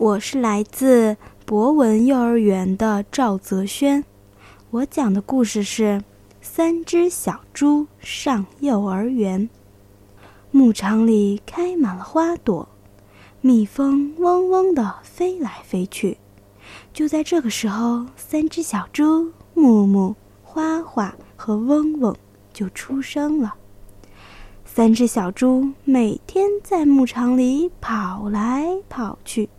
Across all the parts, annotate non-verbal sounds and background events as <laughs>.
我是来自博文幼儿园的赵泽轩，我讲的故事是《三只小猪上幼儿园》。牧场里开满了花朵，蜜蜂嗡嗡地飞来飞去。就在这个时候，三只小猪木木、花花和嗡嗡就出生了。三只小猪每天在牧场里跑来跑去。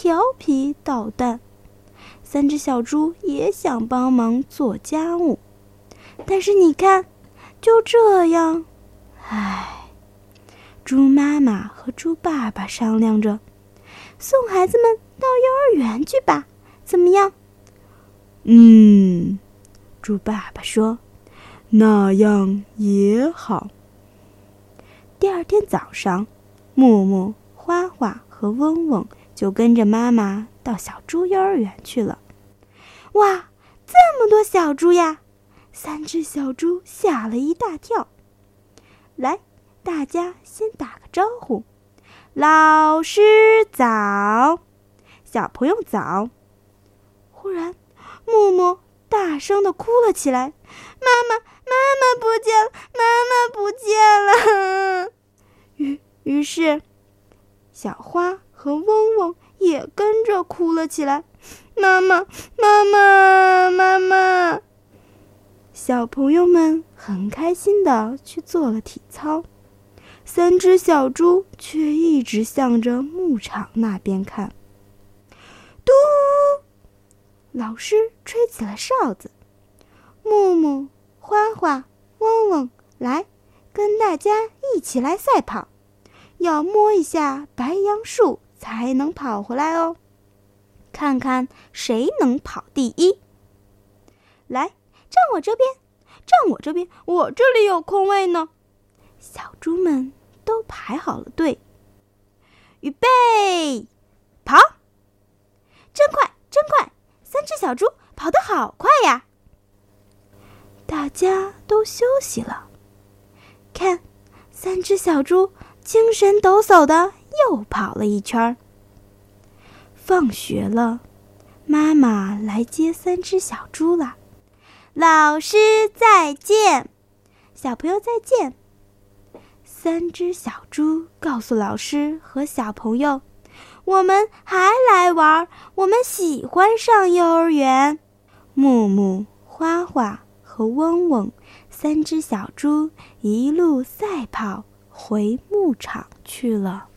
调皮捣蛋，三只小猪也想帮忙做家务，但是你看，就这样，唉，猪妈妈和猪爸爸商量着，送孩子们到幼儿园去吧，怎么样？嗯，猪爸爸说，那样也好。第二天早上，木木、花花和嗡嗡。就跟着妈妈到小猪幼儿园去了。哇，这么多小猪呀！三只小猪吓了一大跳。来，大家先打个招呼：“老师早，小朋友早。”忽然，木木大声的哭了起来：“妈妈，妈妈不见了，妈妈不见了！” <laughs> 于于是，小花。和嗡嗡也跟着哭了起来，妈妈，妈妈，妈妈！小朋友们很开心的去做了体操，三只小猪却一直向着牧场那边看。嘟！老师吹起了哨子，木木、花花、嗡嗡，来，跟大家一起来赛跑，要摸一下白杨树。才能跑回来哦，看看谁能跑第一。来，站我这边，站我这边，我这里有空位呢。小猪们都排好了队，预备，跑！真快，真快！三只小猪跑得好快呀！大家都休息了，看，三只小猪精神抖擞的。又跑了一圈。放学了，妈妈来接三只小猪了。老师再见，小朋友再见。三只小猪告诉老师和小朋友：“我们还来玩，我们喜欢上幼儿园。”木木、花花和嗡嗡三只小猪一路赛跑回牧场去了。